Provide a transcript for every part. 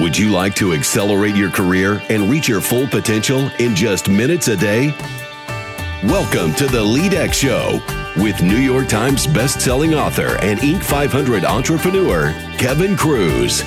Would you like to accelerate your career and reach your full potential in just minutes a day? Welcome to the LeadX Show with New York Times best-selling author and Inc. 500 entrepreneur Kevin Kruse.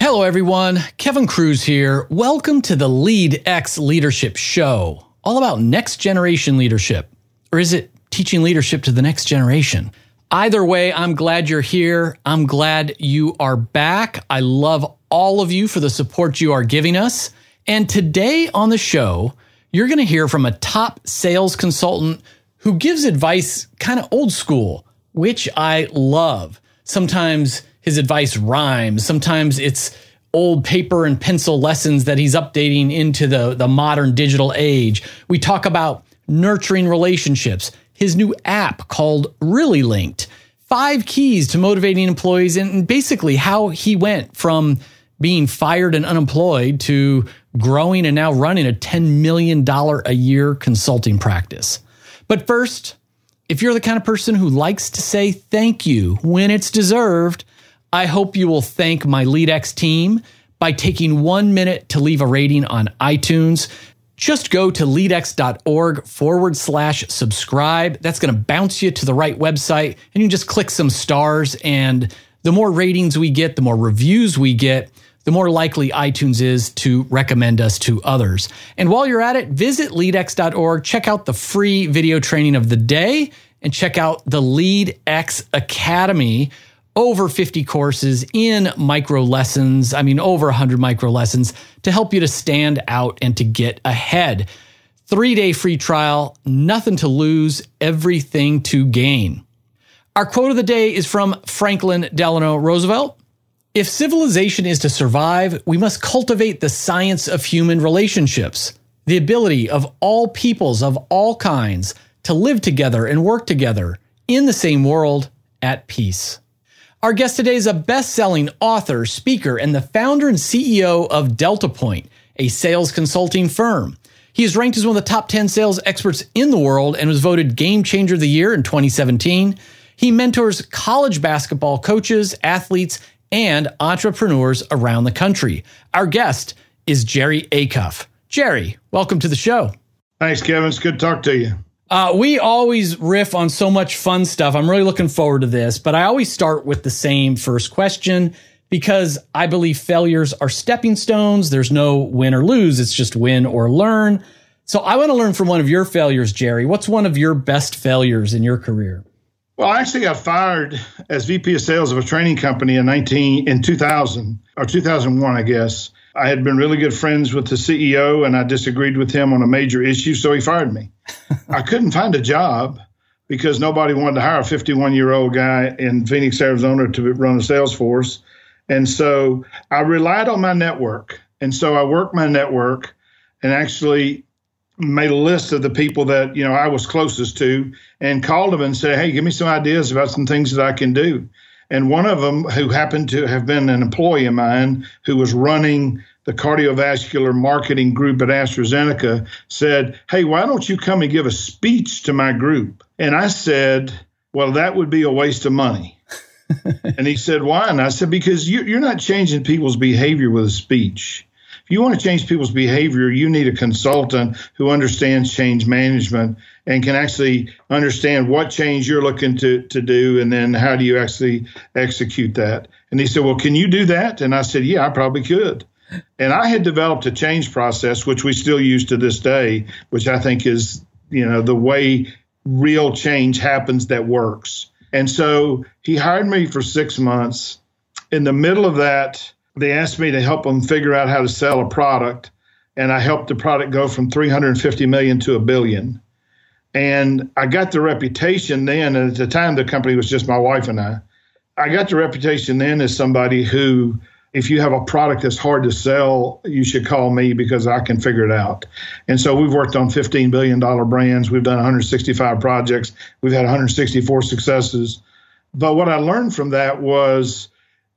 Hello, everyone. Kevin Kruse here. Welcome to the LeadX Leadership Show, all about next generation leadership. Or is it teaching leadership to the next generation? Either way, I'm glad you're here. I'm glad you are back. I love all of you for the support you are giving us. And today on the show, you're going to hear from a top sales consultant who gives advice kind of old school, which I love. Sometimes his advice rhymes, sometimes it's old paper and pencil lessons that he's updating into the, the modern digital age. We talk about nurturing relationships, his new app called Really Linked, five keys to motivating employees, and basically how he went from being fired and unemployed to growing and now running a $10 million a year consulting practice. But first, if you're the kind of person who likes to say thank you when it's deserved, I hope you will thank my LeadX team by taking one minute to leave a rating on iTunes. Just go to leadx.org forward slash subscribe. That's going to bounce you to the right website, and you just click some stars. And the more ratings we get, the more reviews we get, the more likely iTunes is to recommend us to others. And while you're at it, visit leadx.org, check out the free video training of the day, and check out the LeadX Academy over 50 courses in micro lessons. I mean, over 100 micro lessons to help you to stand out and to get ahead. Three day free trial, nothing to lose, everything to gain. Our quote of the day is from Franklin Delano Roosevelt. If civilization is to survive, we must cultivate the science of human relationships, the ability of all peoples of all kinds to live together and work together in the same world at peace. Our guest today is a best selling author, speaker, and the founder and CEO of Delta Point, a sales consulting firm. He is ranked as one of the top 10 sales experts in the world and was voted Game Changer of the Year in 2017. He mentors college basketball coaches, athletes, and entrepreneurs around the country. Our guest is Jerry Acuff. Jerry, welcome to the show. Thanks, Kevin. It's good to talk to you. Uh, we always riff on so much fun stuff. I'm really looking forward to this, but I always start with the same first question because I believe failures are stepping stones. There's no win or lose. It's just win or learn. So I want to learn from one of your failures, Jerry. What's one of your best failures in your career? Well, I actually got fired as VP of sales of a training company in 19 in 2000 or 2001, I guess. I had been really good friends with the CEO and I disagreed with him on a major issue, so he fired me. I couldn't find a job because nobody wanted to hire a 51 year old guy in Phoenix, Arizona to run a sales force. And so I relied on my network. And so I worked my network and actually made a list of the people that, you know, I was closest to and called them and said, Hey, give me some ideas about some things that I can do. And one of them, who happened to have been an employee of mine who was running the cardiovascular marketing group at AstraZeneca, said, Hey, why don't you come and give a speech to my group? And I said, Well, that would be a waste of money. and he said, Why? And I said, Because you're not changing people's behavior with a speech. If you want to change people's behavior, you need a consultant who understands change management and can actually understand what change you're looking to, to do and then how do you actually execute that. And he said, Well, can you do that? And I said, Yeah, I probably could. And I had developed a change process, which we still use to this day, which I think is, you know, the way real change happens that works. And so he hired me for six months. In the middle of that, they asked me to help them figure out how to sell a product and i helped the product go from 350 million to a billion. And i got the reputation then and at the time the company was just my wife and i i got the reputation then as somebody who if you have a product that's hard to sell you should call me because i can figure it out. And so we've worked on 15 billion dollar brands. We've done 165 projects. We've had 164 successes. But what i learned from that was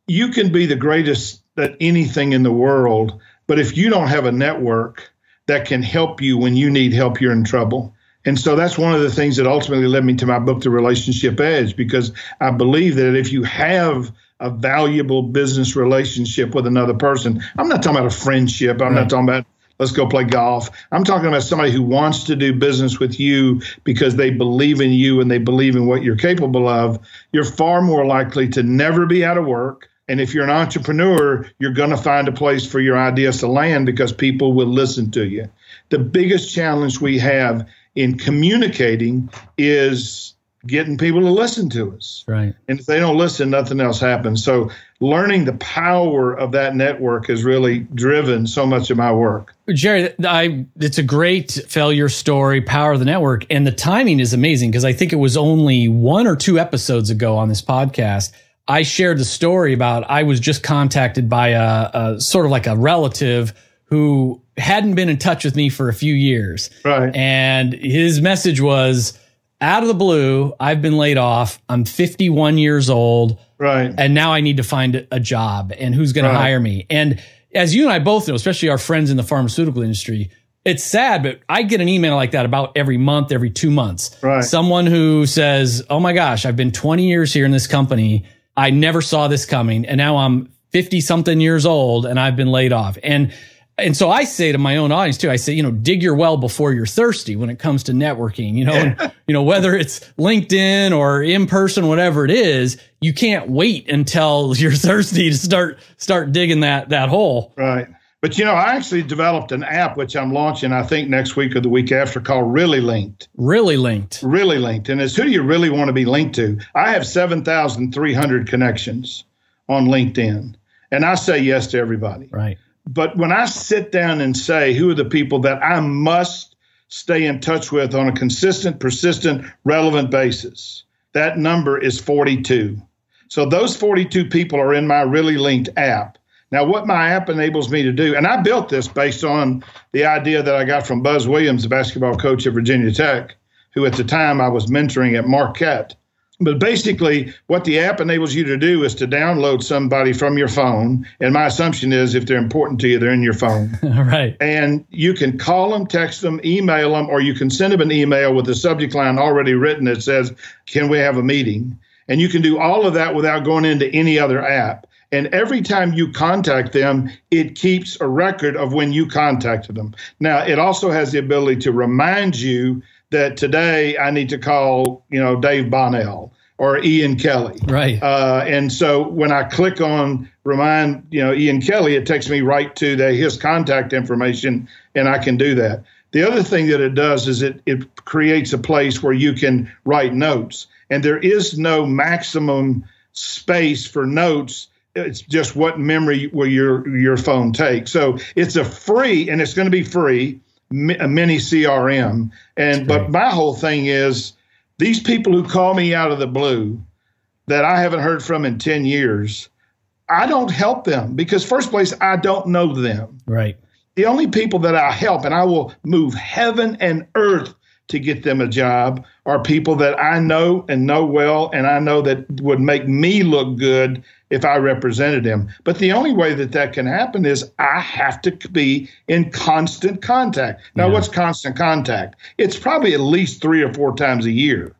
you can be the greatest at anything in the world. But if you don't have a network that can help you when you need help, you're in trouble. And so that's one of the things that ultimately led me to my book, The Relationship Edge, because I believe that if you have a valuable business relationship with another person, I'm not talking about a friendship, I'm right. not talking about let's go play golf. I'm talking about somebody who wants to do business with you because they believe in you and they believe in what you're capable of. You're far more likely to never be out of work. And if you're an entrepreneur, you're going to find a place for your ideas to land because people will listen to you. The biggest challenge we have in communicating is getting people to listen to us. Right. And if they don't listen, nothing else happens. So learning the power of that network has really driven so much of my work. Jerry, I it's a great failure story, power of the network, and the timing is amazing because I think it was only one or two episodes ago on this podcast. I shared the story about I was just contacted by a, a sort of like a relative who hadn't been in touch with me for a few years. Right. And his message was out of the blue, I've been laid off. I'm 51 years old. Right. And now I need to find a job and who's going right. to hire me. And as you and I both know, especially our friends in the pharmaceutical industry, it's sad, but I get an email like that about every month, every two months. Right. Someone who says, Oh my gosh, I've been 20 years here in this company. I never saw this coming. And now I'm 50 something years old and I've been laid off. And and so I say to my own audience too, I say, you know, dig your well before you're thirsty when it comes to networking, you know, and, you know, whether it's LinkedIn or in person, whatever it is, you can't wait until you're thirsty to start, start digging that, that hole. Right. But you know, I actually developed an app which I'm launching, I think next week or the week after, called Really Linked. Really Linked. Really Linked, and it's who do you really want to be linked to? I have seven thousand three hundred connections on LinkedIn, and I say yes to everybody. Right. But when I sit down and say who are the people that I must stay in touch with on a consistent, persistent, relevant basis, that number is 42. So those 42 people are in my Really Linked app. Now, what my app enables me to do, and I built this based on the idea that I got from Buzz Williams, the basketball coach at Virginia Tech, who at the time I was mentoring at Marquette. But basically, what the app enables you to do is to download somebody from your phone. And my assumption is if they're important to you, they're in your phone. right. And you can call them, text them, email them, or you can send them an email with the subject line already written that says, Can we have a meeting? And you can do all of that without going into any other app. And every time you contact them, it keeps a record of when you contacted them. Now, it also has the ability to remind you that today I need to call, you know, Dave Bonnell or Ian Kelly. Right. Uh, and so when I click on remind, you know, Ian Kelly, it takes me right to the, his contact information, and I can do that. The other thing that it does is it it creates a place where you can write notes, and there is no maximum space for notes. It's just what memory will your your phone take. So it's a free, and it's going to be free a mini CRM. And but my whole thing is these people who call me out of the blue that I haven't heard from in 10 years, I don't help them because first place I don't know them. Right. The only people that I help and I will move heaven and earth to get them a job are people that I know and know well and I know that would make me look good if I represented them. But the only way that that can happen is I have to be in constant contact. Now, yeah. what's constant contact? It's probably at least three or four times a year.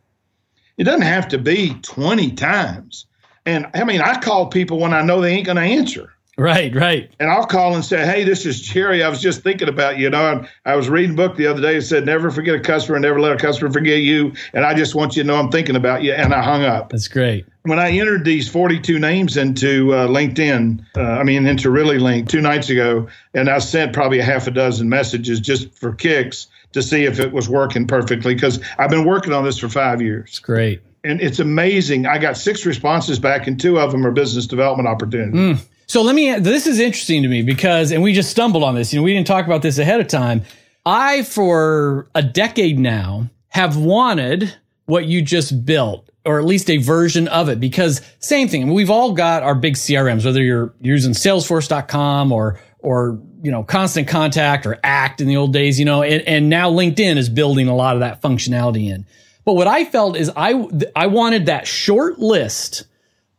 It doesn't have to be 20 times. And I mean, I call people when I know they ain't going to answer. Right, right. And I'll call and say, "Hey, this is Jerry. I was just thinking about you. You know, I was reading a book the other day that said, "Never forget a customer, and never let a customer forget you." And I just want you to know I'm thinking about you. And I hung up. That's great. When I entered these 42 names into uh, LinkedIn, uh, I mean into Really Link two nights ago, and I sent probably a half a dozen messages just for kicks to see if it was working perfectly because I've been working on this for five years. It's great. And it's amazing. I got six responses back, and two of them are business development opportunities. Mm. So let me, this is interesting to me because, and we just stumbled on this, you know, we didn't talk about this ahead of time. I, for a decade now, have wanted what you just built or at least a version of it because same thing. We've all got our big CRMs, whether you're using salesforce.com or, or, you know, constant contact or act in the old days, you know, and, and now LinkedIn is building a lot of that functionality in. But what I felt is I, I wanted that short list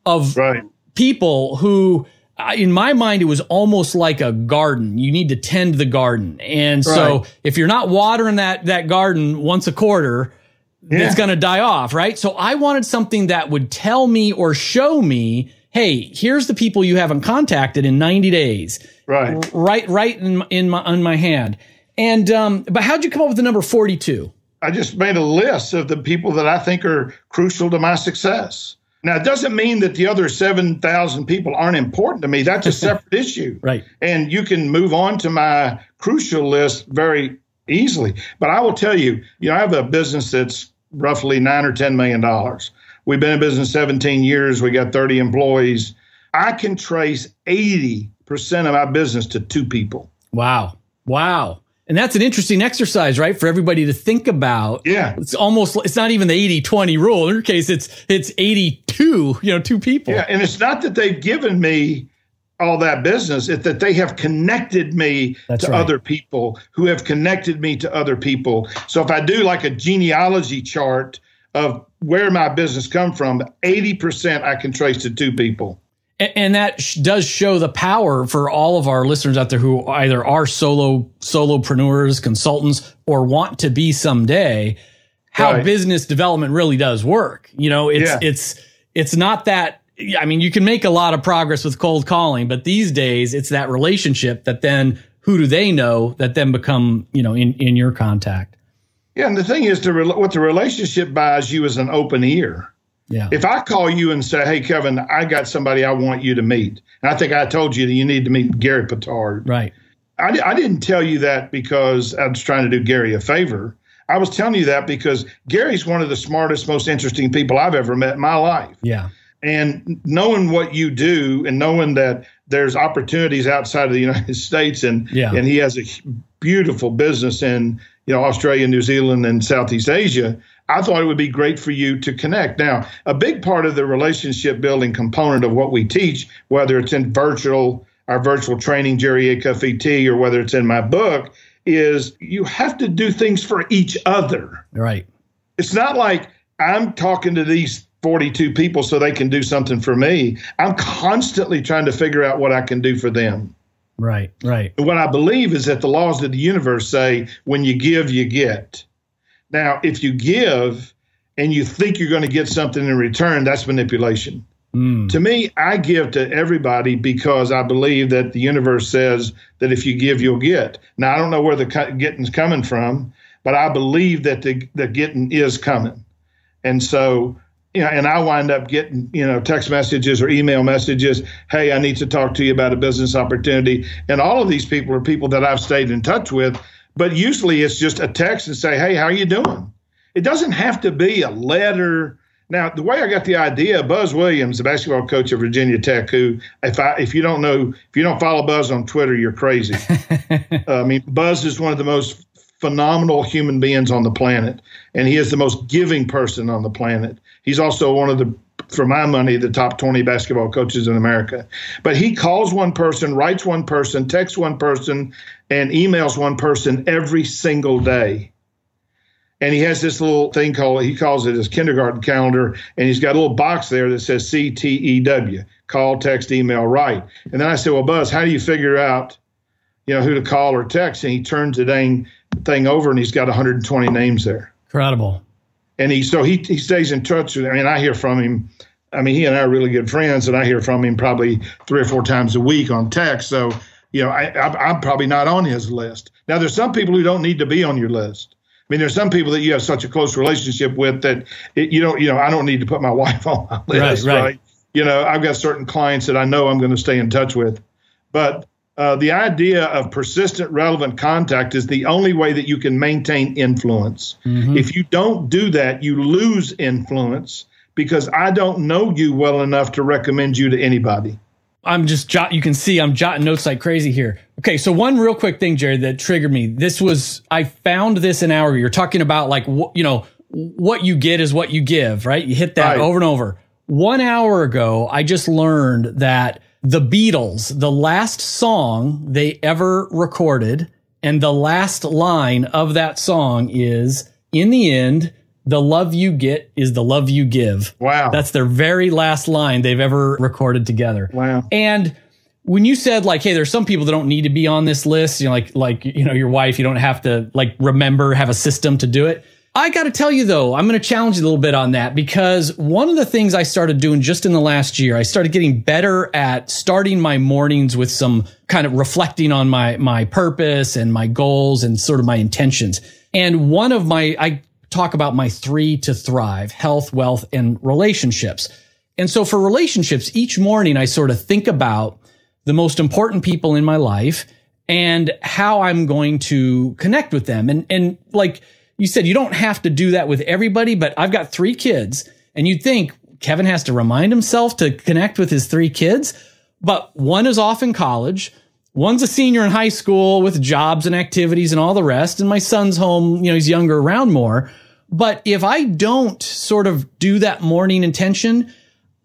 of right. people who in my mind, it was almost like a garden. You need to tend the garden. And so Right. if you're not watering that, that garden once a quarter, Yeah. it's going to die off, right? So I wanted something that would tell me or show me, hey, here's the people you haven't contacted in 90 days. Right. Right, right in, in my, on my hand. And, um, but how'd you come up with the number 42? I just made a list of the people that I think are crucial to my success. Now, it doesn't mean that the other 7,000 people aren't important to me. That's a separate issue. Right. And you can move on to my crucial list very easily. But I will tell you, you know, I have a business that's roughly nine or $10 million. We've been in business 17 years. We got 30 employees. I can trace 80% of my business to two people. Wow. Wow. And that's an interesting exercise, right? For everybody to think about. Yeah. It's almost, it's not even the 80-20 rule. In your case, it's, it's 82, you know, two people. Yeah, and it's not that they've given me all that business; it's that they have connected me That's to right. other people who have connected me to other people. So if I do like a genealogy chart of where my business come from, eighty percent I can trace to two people. And that does show the power for all of our listeners out there who either are solo solopreneurs, consultants, or want to be someday. How Right. business development really does work. You know, it's Yeah. it's it's not that. I mean, you can make a lot of progress with cold calling, but these days it's that relationship that then who do they know that then become you know in in your contact. Yeah, and the thing is, the rel- what the relationship buys you is an open ear. Yeah. If I call you and say, "Hey, Kevin, I got somebody I want you to meet," and I think I told you that you need to meet Gary Petard. right. I, I didn't tell you that because I was trying to do Gary a favor. I was telling you that because Gary's one of the smartest, most interesting people I've ever met in my life. Yeah. And knowing what you do and knowing that there's opportunities outside of the United States and Yeah. and he has a beautiful business in you know Australia, New Zealand, and Southeast Asia. I thought it would be great for you to connect. Now, a big part of the relationship building component of what we teach, whether it's in virtual, our virtual training, Jerry Acuff VT, or whether it's in my book, is you have to do things for each other. Right. It's not like I'm talking to these 42 people so they can do something for me. I'm constantly trying to figure out what I can do for them. Right. Right. And what I believe is that the laws of the universe say when you give, you get. Now, if you give and you think you're going to get something in return, that's manipulation. Mm. To me, I give to everybody because I believe that the universe says that if you give, you'll get. Now, I don't know where the getting's coming from, but I believe that the, the getting is coming. And so, you know, and I wind up getting, you know, text messages or email messages. Hey, I need to talk to you about a business opportunity. And all of these people are people that I've stayed in touch with. But usually it's just a text and say, hey, how you doing? It doesn't have to be a letter. Now, the way I got the idea, Buzz Williams, the basketball coach of Virginia Tech, who, if I, if you don't know, if you don't follow Buzz on Twitter, you're crazy. Uh, I mean, Buzz is one of the most phenomenal human beings on the planet, and he is the most giving person on the planet. He's also one of the, for my money, the top 20 basketball coaches in America. But he calls one person, writes one person, texts one person, and emails one person every single day. And he has this little thing called, he calls it his kindergarten calendar, and he's got a little box there that says CTEW call, text, email, write. And then I said, Well, Buzz, how do you figure out, you know, who to call or text? And he turns the dang thing over and he's got 120 names there. Incredible. And he, so he, he stays in touch with, I mean, I hear from him. I mean, he and I are really good friends, and I hear from him probably three or four times a week on text. So, you know, I, I, I'm probably not on his list. Now, there's some people who don't need to be on your list. I mean, there's some people that you have such a close relationship with that it, you don't, you know, I don't need to put my wife on my list, Right, right? right. You know, I've got certain clients that I know I'm going to stay in touch with. But uh, the idea of persistent, relevant contact is the only way that you can maintain influence. If you don't do that, you lose influence because I don't know you well enough to recommend you to anybody. I'm just jot. You can see I'm jotting notes like crazy here. Okay, so one real quick thing, Jared, that triggered me. This was I found this an hour. ago. You're talking about like wh- you know what you get is what you give, right? You hit that Right. over and over. One hour ago, I just learned that the Beatles, the last song they ever recorded, and the last line of that song is, "In the end, the love you get is the love you give." Wow. That's their very last line they've ever recorded together. Wow. And when you said like, hey, there's some people that don't need to be on this list, you know, like like you know your wife, you don't have to like remember have a system to do it. I got to tell you though, I'm going to challenge you a little bit on that because one of the things I started doing just in the last year, I started getting better at starting my mornings with some kind of reflecting on my my purpose and my goals and sort of my intentions. And one of my I talk about my 3 to thrive, health, wealth and relationships. And so for relationships, each morning I sort of think about the most important people in my life and how I'm going to connect with them. And and like you said you don't have to do that with everybody, but I've got three kids and you'd think Kevin has to remind himself to connect with his three kids, but one is off in college. One's a senior in high school with jobs and activities and all the rest. And my son's home, you know, he's younger around more. But if I don't sort of do that morning intention,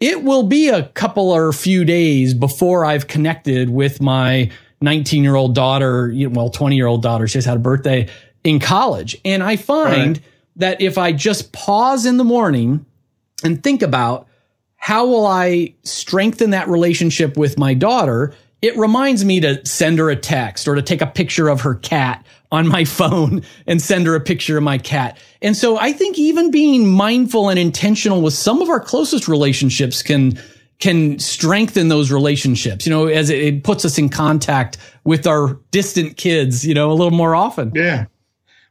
it will be a couple or few days before I've connected with my 19 year old daughter, well, 20 year old daughter. She just had a birthday in college. And I find right. that if I just pause in the morning and think about how will I strengthen that relationship with my daughter, it reminds me to send her a text or to take a picture of her cat on my phone and send her a picture of my cat. And so I think even being mindful and intentional with some of our closest relationships can can strengthen those relationships, you know, as it, it puts us in contact with our distant kids, you know, a little more often. Yeah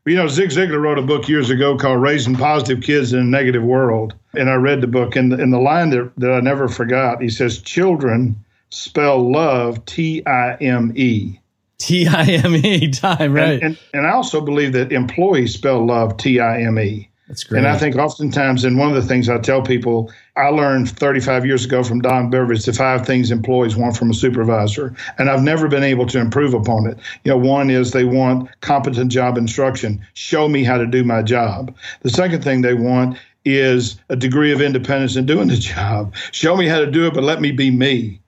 you know, Zig Ziglar wrote a book years ago called Raising Positive Kids in a Negative World. And I read the book, and, and the line that, that I never forgot, he says, Children spell love T I M E. T I M E, time, right. And, and, and I also believe that employees spell love T I M E. That's great. And I think oftentimes, and one of the things I tell people, I learned 35 years ago from Don Beveridge the five things employees want from a supervisor, and I've never been able to improve upon it. You know, one is they want competent job instruction. Show me how to do my job. The second thing they want is a degree of independence in doing the job. Show me how to do it, but let me be me.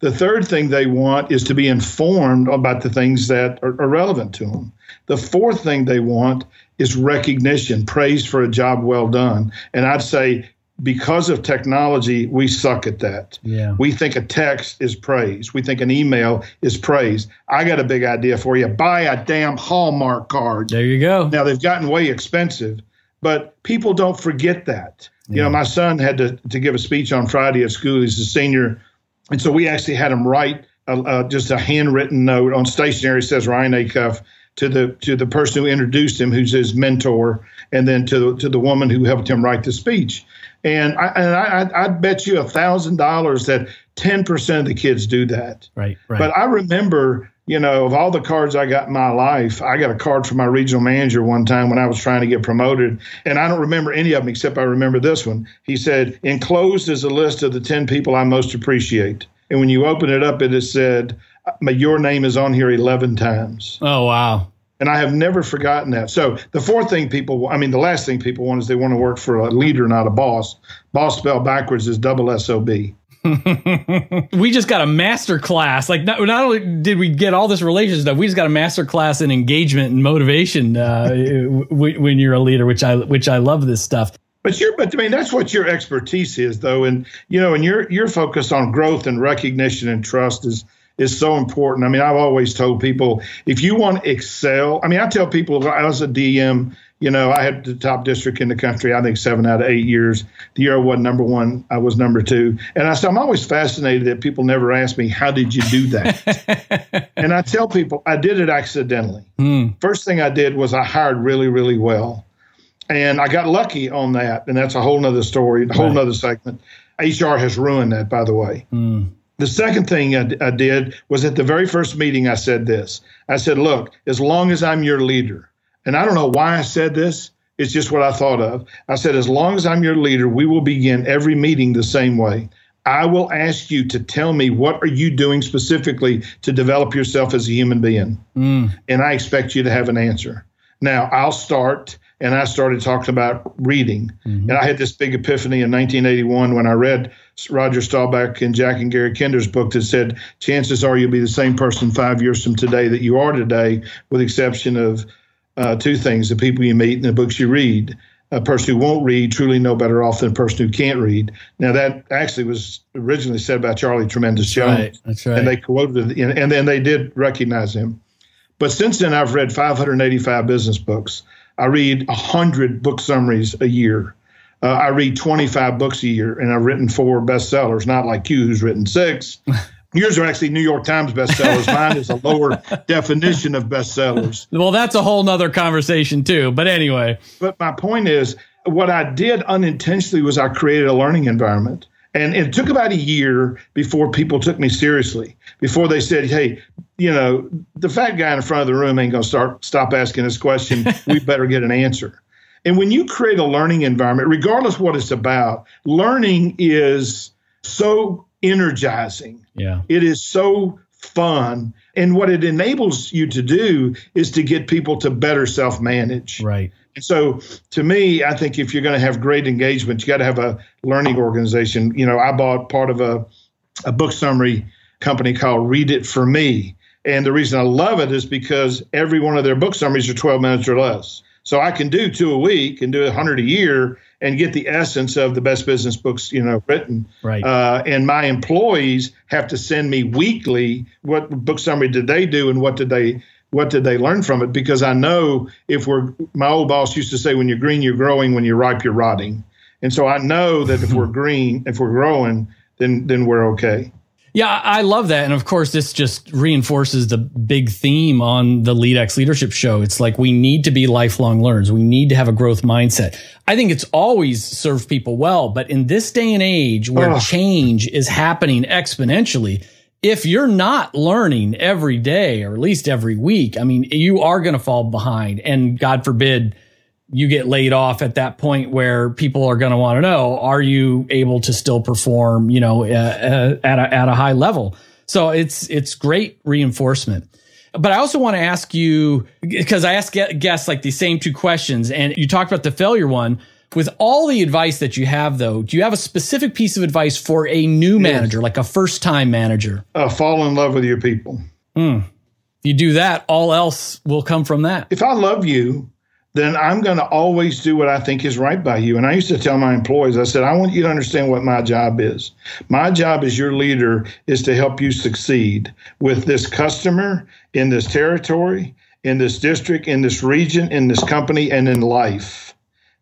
The third thing they want is to be informed about the things that are, are relevant to them. The fourth thing they want is recognition, praise for a job well done. And I'd say because of technology, we suck at that. Yeah. We think a text is praise. We think an email is praise. I got a big idea for you. Buy a damn Hallmark card. There you go. Now they've gotten way expensive, but people don't forget that. Yeah. You know, my son had to, to give a speech on Friday at school. He's a senior. And so we actually had him write a, a, just a handwritten note on stationery says Ryan A. Acuff to the to the person who introduced him, who's his mentor, and then to to the woman who helped him write the speech. And I and I I bet you a thousand dollars that ten percent of the kids do that. Right, right. But I remember, you know, of all the cards I got in my life, I got a card from my regional manager one time when I was trying to get promoted, and I don't remember any of them except I remember this one. He said, "Enclosed is a list of the ten people I most appreciate." And when you open it up, it is said, your name is on here 11 times. Oh, wow. And I have never forgotten that. So the fourth thing people, I mean, the last thing people want is they want to work for a leader, not a boss. Boss spelled backwards is double S O B. we just got a master class. Like not, not only did we get all this relationship stuff, we just got a master class in engagement and motivation uh, when you're a leader, which I which I love this stuff. But you're, but I mean, that's what your expertise is, though, and you know, and your your focus on growth and recognition and trust is is so important. I mean, I've always told people if you want to excel, I mean, I tell people I was a DM, you know, I had the top district in the country, I think seven out of eight years. The year I was number one, I was number two. And I said, I'm always fascinated that people never ask me, how did you do that? and I tell people, I did it accidentally. Mm. First thing I did was I hired really, really well. And I got lucky on that. And that's a whole nother story, a whole right. nother segment. HR has ruined that, by the way. Mm. The second thing I, I did was at the very first meeting, I said this. I said, Look, as long as I'm your leader, and I don't know why I said this, it's just what I thought of. I said, As long as I'm your leader, we will begin every meeting the same way. I will ask you to tell me what are you doing specifically to develop yourself as a human being. Mm. And I expect you to have an answer. Now, I'll start and I started talking about reading. Mm-hmm. And I had this big epiphany in 1981 when I read Roger Staubach and Jack and Gary Kinder's book that said, chances are you'll be the same person five years from today that you are today, with the exception of uh, two things the people you meet and the books you read. a person who won't read truly no better off than a person who can't read. Now that actually was originally said by Charlie Tremendous Jones. Right, that's right. And they quoted, and, and then they did recognize him. But since then, I've read 585 business books. I read 100 book summaries a year. Uh, I read 25 books a year, and I've written four bestsellers, not like you, who's written six. Yours are actually New York Times bestsellers. Mine is a lower definition of bestsellers. Well, that's a whole nother conversation, too. But anyway. But my point is, what I did unintentionally was I created a learning environment. And it took about a year before people took me seriously, before they said, hey, you know, the fat guy in front of the room ain't going to start stop asking this question. we better get an answer. And when you create a learning environment, regardless what it's about, learning is so energizing. Yeah. It is so fun. And what it enables you to do is to get people to better self manage. Right. And so to me, I think if you're going to have great engagement, you got to have a learning organization. You know, I bought part of a, a book summary company called Read It For Me. And the reason I love it is because every one of their book summaries are 12 minutes or less. So I can do two a week and do a 100 a year and get the essence of the best business books, you know, written. Right. Uh, and my employees have to send me weekly what book summary did they do and what did they what did they learn from it? Because I know if we're my old boss used to say, when you're green, you're growing. When you're ripe, you're rotting. And so I know that if we're green, if we're growing, then then we're okay. Yeah, I love that. And of course, this just reinforces the big theme on the LeadX Leadership Show. It's like we need to be lifelong learners. We need to have a growth mindset. I think it's always served people well, but in this day and age where change is happening exponentially, if you're not learning every day or at least every week, I mean, you are going to fall behind. And God forbid, you get laid off at that point where people are going to want to know, are you able to still perform, you know, uh, uh, at a, at a high level? So it's, it's great reinforcement. But I also want to ask you, because I ask guests like these same two questions and you talked about the failure one. With all the advice that you have, though, do you have a specific piece of advice for a new manager, yes. like a first time manager? Uh, fall in love with your people. Mm. You do that, all else will come from that. If I love you, then I'm going to always do what I think is right by you. And I used to tell my employees, I said, I want you to understand what my job is. My job as your leader is to help you succeed with this customer in this territory, in this district, in this region, in this company, and in life.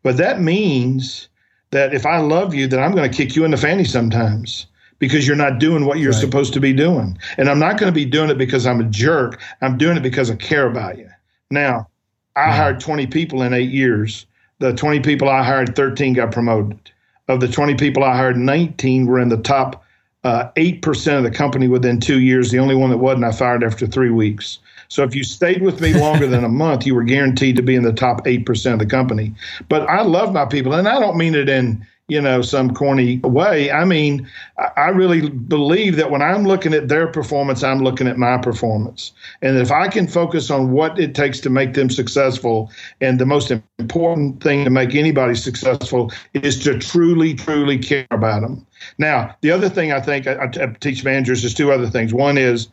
But that means that if I love you, then I'm going to kick you in the fanny sometimes because you're not doing what you're right. supposed to be doing. And I'm not going to be doing it because I'm a jerk. I'm doing it because I care about you. Now, I hired 20 people in eight years. The 20 people I hired, 13 got promoted. Of the 20 people I hired, 19 were in the top uh, 8% of the company within two years. The only one that wasn't, I fired after three weeks. So if you stayed with me longer than a month, you were guaranteed to be in the top 8% of the company. But I love my people, and I don't mean it in you know, some corny way. I mean, I really believe that when I'm looking at their performance, I'm looking at my performance. And if I can focus on what it takes to make them successful, and the most important thing to make anybody successful is to truly, truly care about them. Now, the other thing I think I, I teach managers is two other things. One is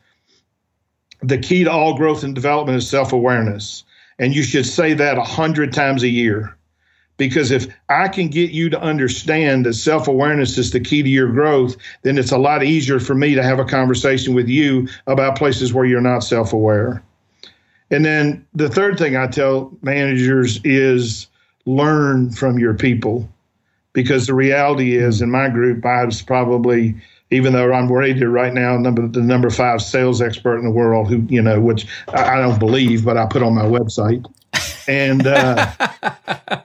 the key to all growth and development is self awareness. And you should say that a hundred times a year because if I can get you to understand that self awareness is the key to your growth, then it's a lot easier for me to have a conversation with you about places where you're not self aware. And then the third thing I tell managers is learn from your people because the reality is in my group, I was probably even though I'm rated right now number the number five sales expert in the world, who you know, which I, I don't believe, but I put on my website. And uh,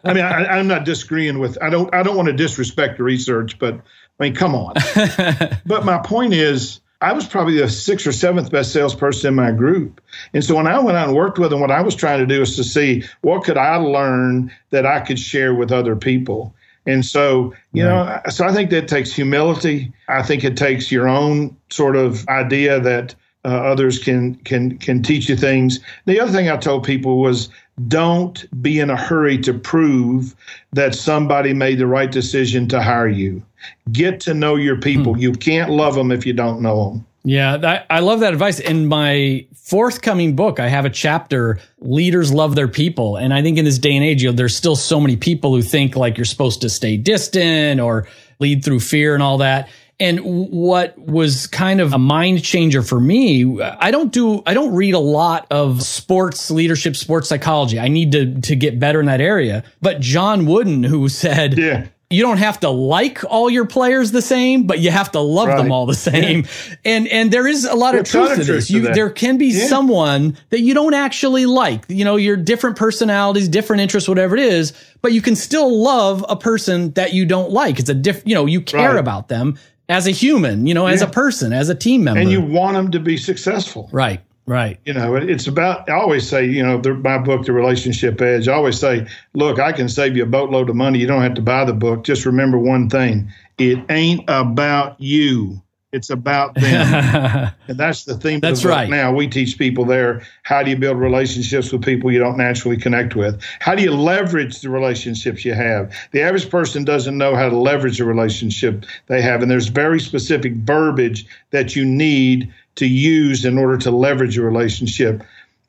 I mean, I, am not disagreeing with. I don't. I don't want to disrespect the research, but I mean, come on. but my point is, I was probably the sixth or seventh best salesperson in my group. And so when I went out and worked with them, what I was trying to do is to see what could I learn that I could share with other people. And so, you right. know, so I think that takes humility. I think it takes your own sort of idea that uh, others can can can teach you things. The other thing I told people was don't be in a hurry to prove that somebody made the right decision to hire you. Get to know your people. Hmm. You can't love them if you don't know them. Yeah, that, I love that advice. In my forthcoming book, I have a chapter, Leaders Love Their People. And I think in this day and age, you know, there's still so many people who think like you're supposed to stay distant or lead through fear and all that. And what was kind of a mind changer for me, I don't do, I don't read a lot of sports leadership, sports psychology. I need to, to get better in that area. But John Wooden, who said, yeah you don't have to like all your players the same, but you have to love right. them all the same. Yeah. And and there is a lot of truth to this. You, there can be yeah. someone that you don't actually like. You know, your different personalities, different interests, whatever it is, but you can still love a person that you don't like. It's a diff. You know, you care right. about them as a human. You know, yeah. as a person, as a team member, and you want them to be successful. Right. Right. You know, it's about, I always say, you know, the, my book, The Relationship Edge, I always say, look, I can save you a boatload of money. You don't have to buy the book. Just remember one thing it ain't about you, it's about them. and that's the theme that's right. now. We teach people there how do you build relationships with people you don't naturally connect with? How do you leverage the relationships you have? The average person doesn't know how to leverage a relationship they have. And there's very specific verbiage that you need to use in order to leverage a relationship.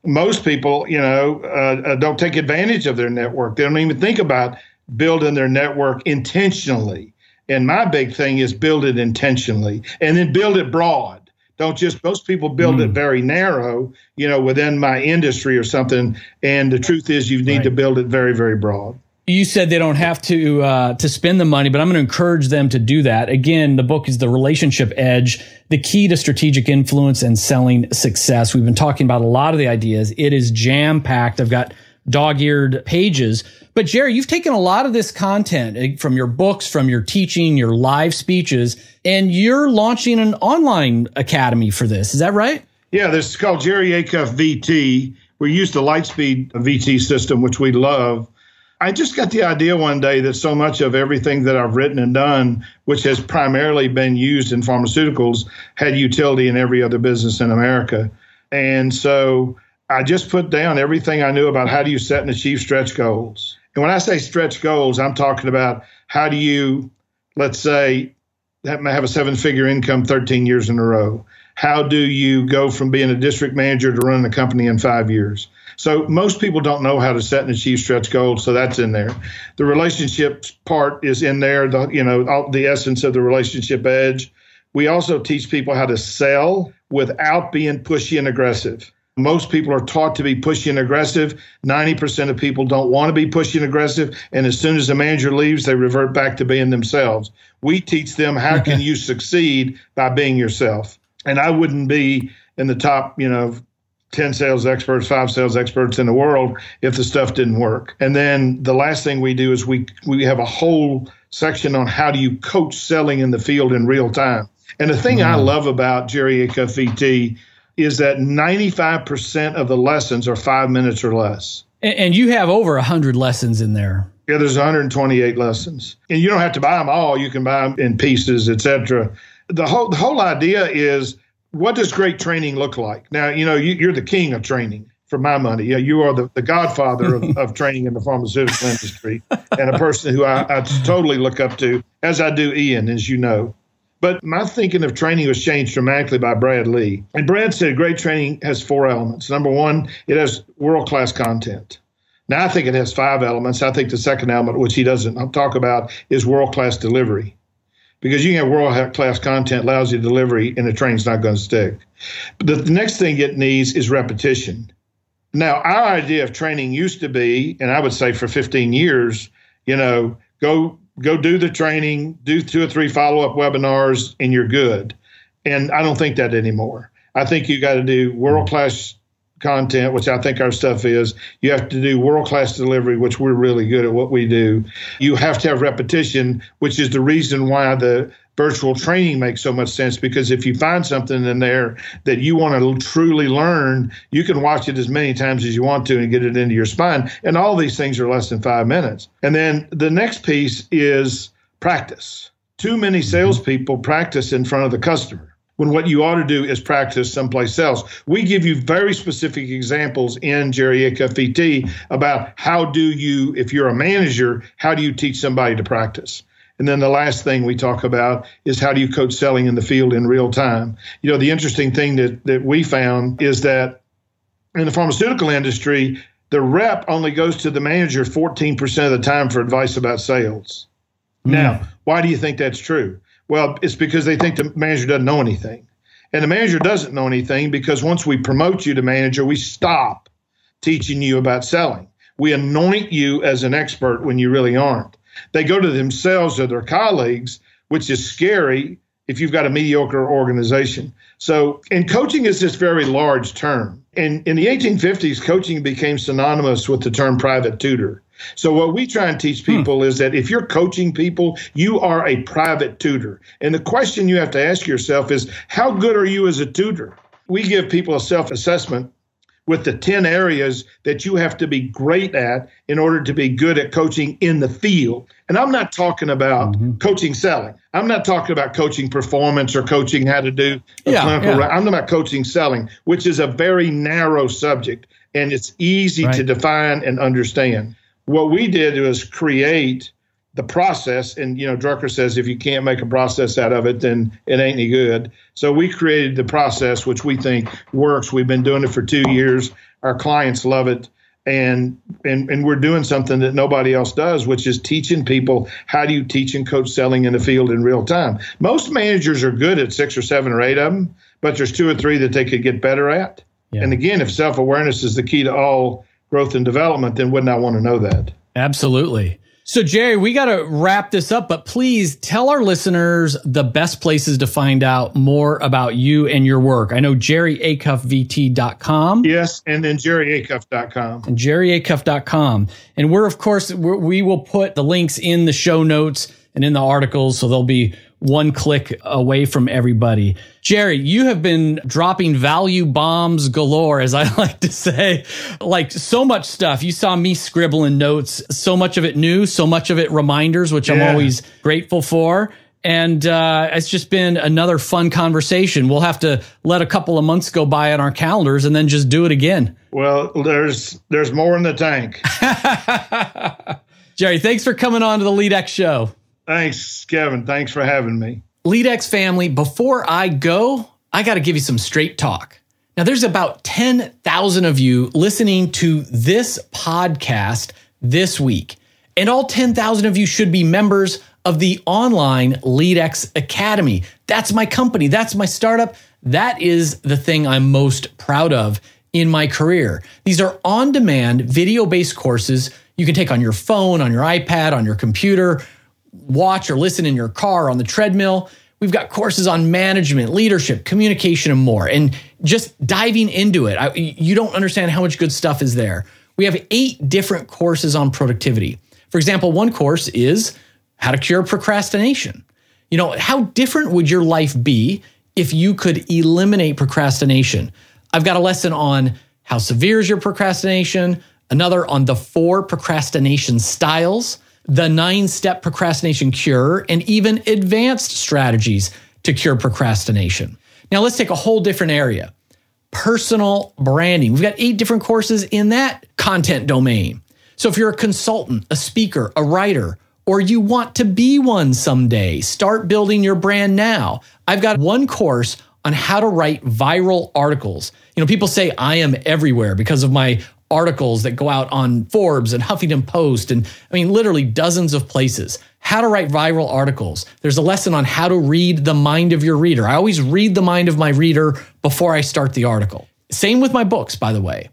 Most people, you know, uh, uh, don't take advantage of their network. They don't even think about building their network intentionally. And my big thing is build it intentionally and then build it broad. Don't just, most people build mm. it very narrow, you know, within my industry or something. And the truth is, you need right. to build it very, very broad you said they don't have to uh, to spend the money, but I'm going to encourage them to do that. Again, the book is the relationship edge, the key to strategic influence and selling success. We've been talking about a lot of the ideas. It is jam packed. I've got dog eared pages. But Jerry, you've taken a lot of this content eh, from your books, from your teaching, your live speeches, and you're launching an online academy for this. Is that right? Yeah, this is called Jerry Acuff VT. We use the Lightspeed VT system, which we love I just got the idea one day that so much of everything that I've written and done, which has primarily been used in pharmaceuticals, had utility in every other business in America. And so I just put down everything I knew about how do you set and achieve stretch goals. And when I say stretch goals, I'm talking about how do you, let's say, have a seven figure income 13 years in a row? How do you go from being a district manager to running a company in five years? So most people don't know how to set and achieve stretch goals, so that's in there. The relationship part is in there. The you know all, the essence of the relationship edge. We also teach people how to sell without being pushy and aggressive. Most people are taught to be pushy and aggressive. 90% of people don't want to be pushy and aggressive. And as soon as the manager leaves, they revert back to being themselves. We teach them how can you succeed by being yourself. And I wouldn't be in the top, you know, 10 sales experts, five sales experts in the world if the stuff didn't work. And then the last thing we do is we we have a whole section on how do you coach selling in the field in real time. And the thing mm. I love about Jerry Acuff VT is that 95% of the lessons are five minutes or less. And you have over 100 lessons in there. Yeah, there's 128 lessons. And you don't have to buy them all. You can buy them in pieces, etc. The whole, the whole idea is what does great training look like? Now, you know, you, are the king of training for my money. Yeah, you are the, the godfather of, of training in the pharmaceutical industry and a person who I, I totally look up to, as I do Ian, as you know. But my thinking of training was changed dramatically by Brad Lee. And Brad said great training has four elements. Number one, it has world class content. Now, I think it has five elements. I think the second element, which he doesn't talk about, is world class delivery because you can have world class content, lousy delivery, and the train's not going to stick. But the, the next thing it needs is repetition. Now, our idea of training used to be, and I would say for 15 years, you know, go go do the training, do two or three follow up webinars, and you're good. And I don't think that anymore. I think you got to do world class content, which I think our stuff is. You have to do world class delivery, which we're really good at what we do. You have to have repetition, which is the reason why the virtual training makes so much sense because if you find something in there that you want to truly learn, you can watch it as many times as you want to and get it into your spine. And all these things are less than five minutes. And then the next piece is practice. Too many salespeople practice in front of the customer when what you ought to do is practice someplace else. We give you very specific examples in Jerry VT about how do you, if you're a manager, how do you teach somebody to practice? And then the last thing we talk about is how do you coach selling in the field in real time? You know, the interesting thing that, that we found is that in the pharmaceutical industry, the rep only goes to the manager 14% of the time for advice about sales. Mm. Now, why do you think that's true? Well, it's because they think the manager doesn't know anything. And the manager doesn't know anything because once we promote you to manager, we stop teaching you about selling. We anoint you as an expert when you really aren't. They go to themselves or their colleagues, which is scary if you've got a mediocre organization. So, and coaching is this very large term. And in the 1850s, coaching became synonymous with the term private tutor. So, what we try and teach hmm. people hmm. is that if you're coaching people, you are a private tutor. And the question you have to ask yourself is how good are you as a tutor? We give people a self assessment with the 10 areas that you have to be great at in order to be good at coaching in the field. And I'm not talking about mm-hmm. coaching selling. I'm not talking about coaching performance or coaching how to do yeah, clinical. Yeah. I'm talking about coaching selling, which is a very narrow subject and it's easy right. to define and understand. What we did was create the process. And you know drucker says if you can't make a process out of it then it ain't any good. So we created the process which we think works. We've been doing it for two years. Our clients love it. And and and we're doing something that nobody else does which is teaching people how do you teach and coach selling in the field in real time. Most managers are good at six or seven or eight of them but there's two or three that they could get better at. Yeah. and again if self-awareness is the key to all growth and development then wouldn't i want to know that? Absolutely so, Jerry, we got to wrap this up, but please tell our listeners the best places to find out more about you and your work. I know jerryacuffvt.com. Yes, and then jerryacuff.com. And jerryacuff.com. And we're, of course, we're, we will put the links in the show notes and in the articles, so they'll be one click away from everybody. Jerry, you have been dropping value bombs galore, as I like to say. Like so much stuff. You saw me scribbling notes, so much of it new, so much of it reminders, which yeah. I'm always grateful for. And uh, it's just been another fun conversation. We'll have to let a couple of months go by on our calendars and then just do it again. Well, there's there's more in the tank. Jerry, thanks for coming on to the LeadX show. Thanks, Kevin. Thanks for having me. LeadX family, before I go, I got to give you some straight talk. Now, there's about 10,000 of you listening to this podcast this week, and all 10,000 of you should be members of the online LeadX Academy. That's my company, that's my startup. That is the thing I'm most proud of in my career. These are on demand video based courses you can take on your phone, on your iPad, on your computer watch or listen in your car on the treadmill. We've got courses on management, leadership, communication, and more. And just diving into it, I, you don't understand how much good stuff is there. We have eight different courses on productivity. For example, one course is how to cure procrastination. You know, how different would your life be if you could eliminate procrastination? I've got a lesson on how severe is your procrastination, another on the four procrastination styles, the nine step procrastination cure, and even advanced strategies to cure procrastination. Now, let's take a whole different area personal branding. We've got eight different courses in that content domain. So, if you're a consultant, a speaker, a writer, or you want to be one someday, start building your brand now. I've got one course on how to write viral articles. You know, people say I am everywhere because of my articles that go out on Forbes and Huffington Post and I mean literally dozens of places. How to write viral articles. There's a lesson on how to read the mind of your reader. I always read the mind of my reader before I start the article. Same with my books, by the way.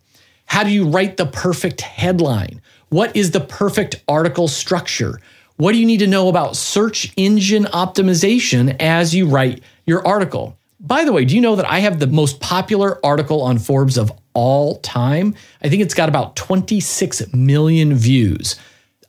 How do you write the perfect headline? What is the perfect article structure? What do you need to know about search engine optimization as you write your article? By the way, do you know that I have the most popular article on Forbes of all time? I think it's got about 26 million views.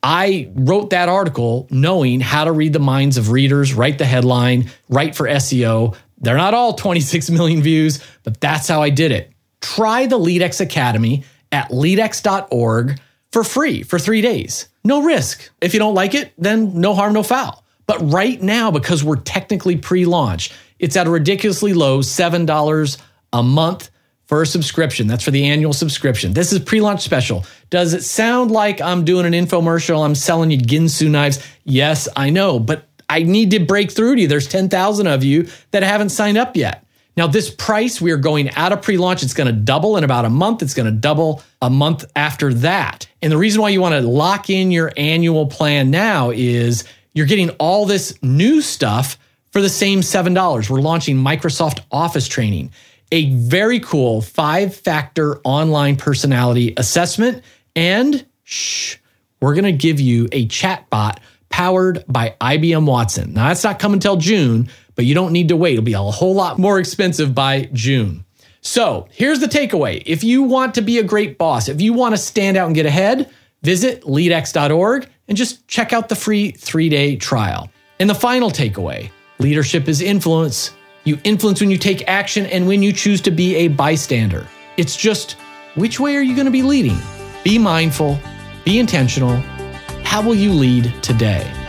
I wrote that article knowing how to read the minds of readers, write the headline, write for SEO. They're not all 26 million views, but that's how I did it. Try the LeadX Academy at leadx.org for free for three days. No risk. If you don't like it, then no harm, no foul. But right now, because we're technically pre launch, it's at a ridiculously low $7 a month for a subscription. That's for the annual subscription. This is pre-launch special. Does it sound like I'm doing an infomercial? I'm selling you Ginsu knives? Yes, I know, but I need to break through to you. There's 10,000 of you that haven't signed up yet. Now, this price, we are going out of pre launch. It's going to double in about a month. It's going to double a month after that. And the reason why you want to lock in your annual plan now is you're getting all this new stuff for the same $7. We're launching Microsoft Office training, a very cool five factor online personality assessment, and shh, we're going to give you a chatbot powered by IBM Watson. Now, that's not coming until June, but you don't need to wait. It'll be a whole lot more expensive by June. So here's the takeaway. If you want to be a great boss, if you want to stand out and get ahead, visit leadx.org and just check out the free three day trial. And the final takeaway leadership is influence. You influence when you take action and when you choose to be a bystander. It's just which way are you going to be leading? Be mindful, be intentional. How will you lead today?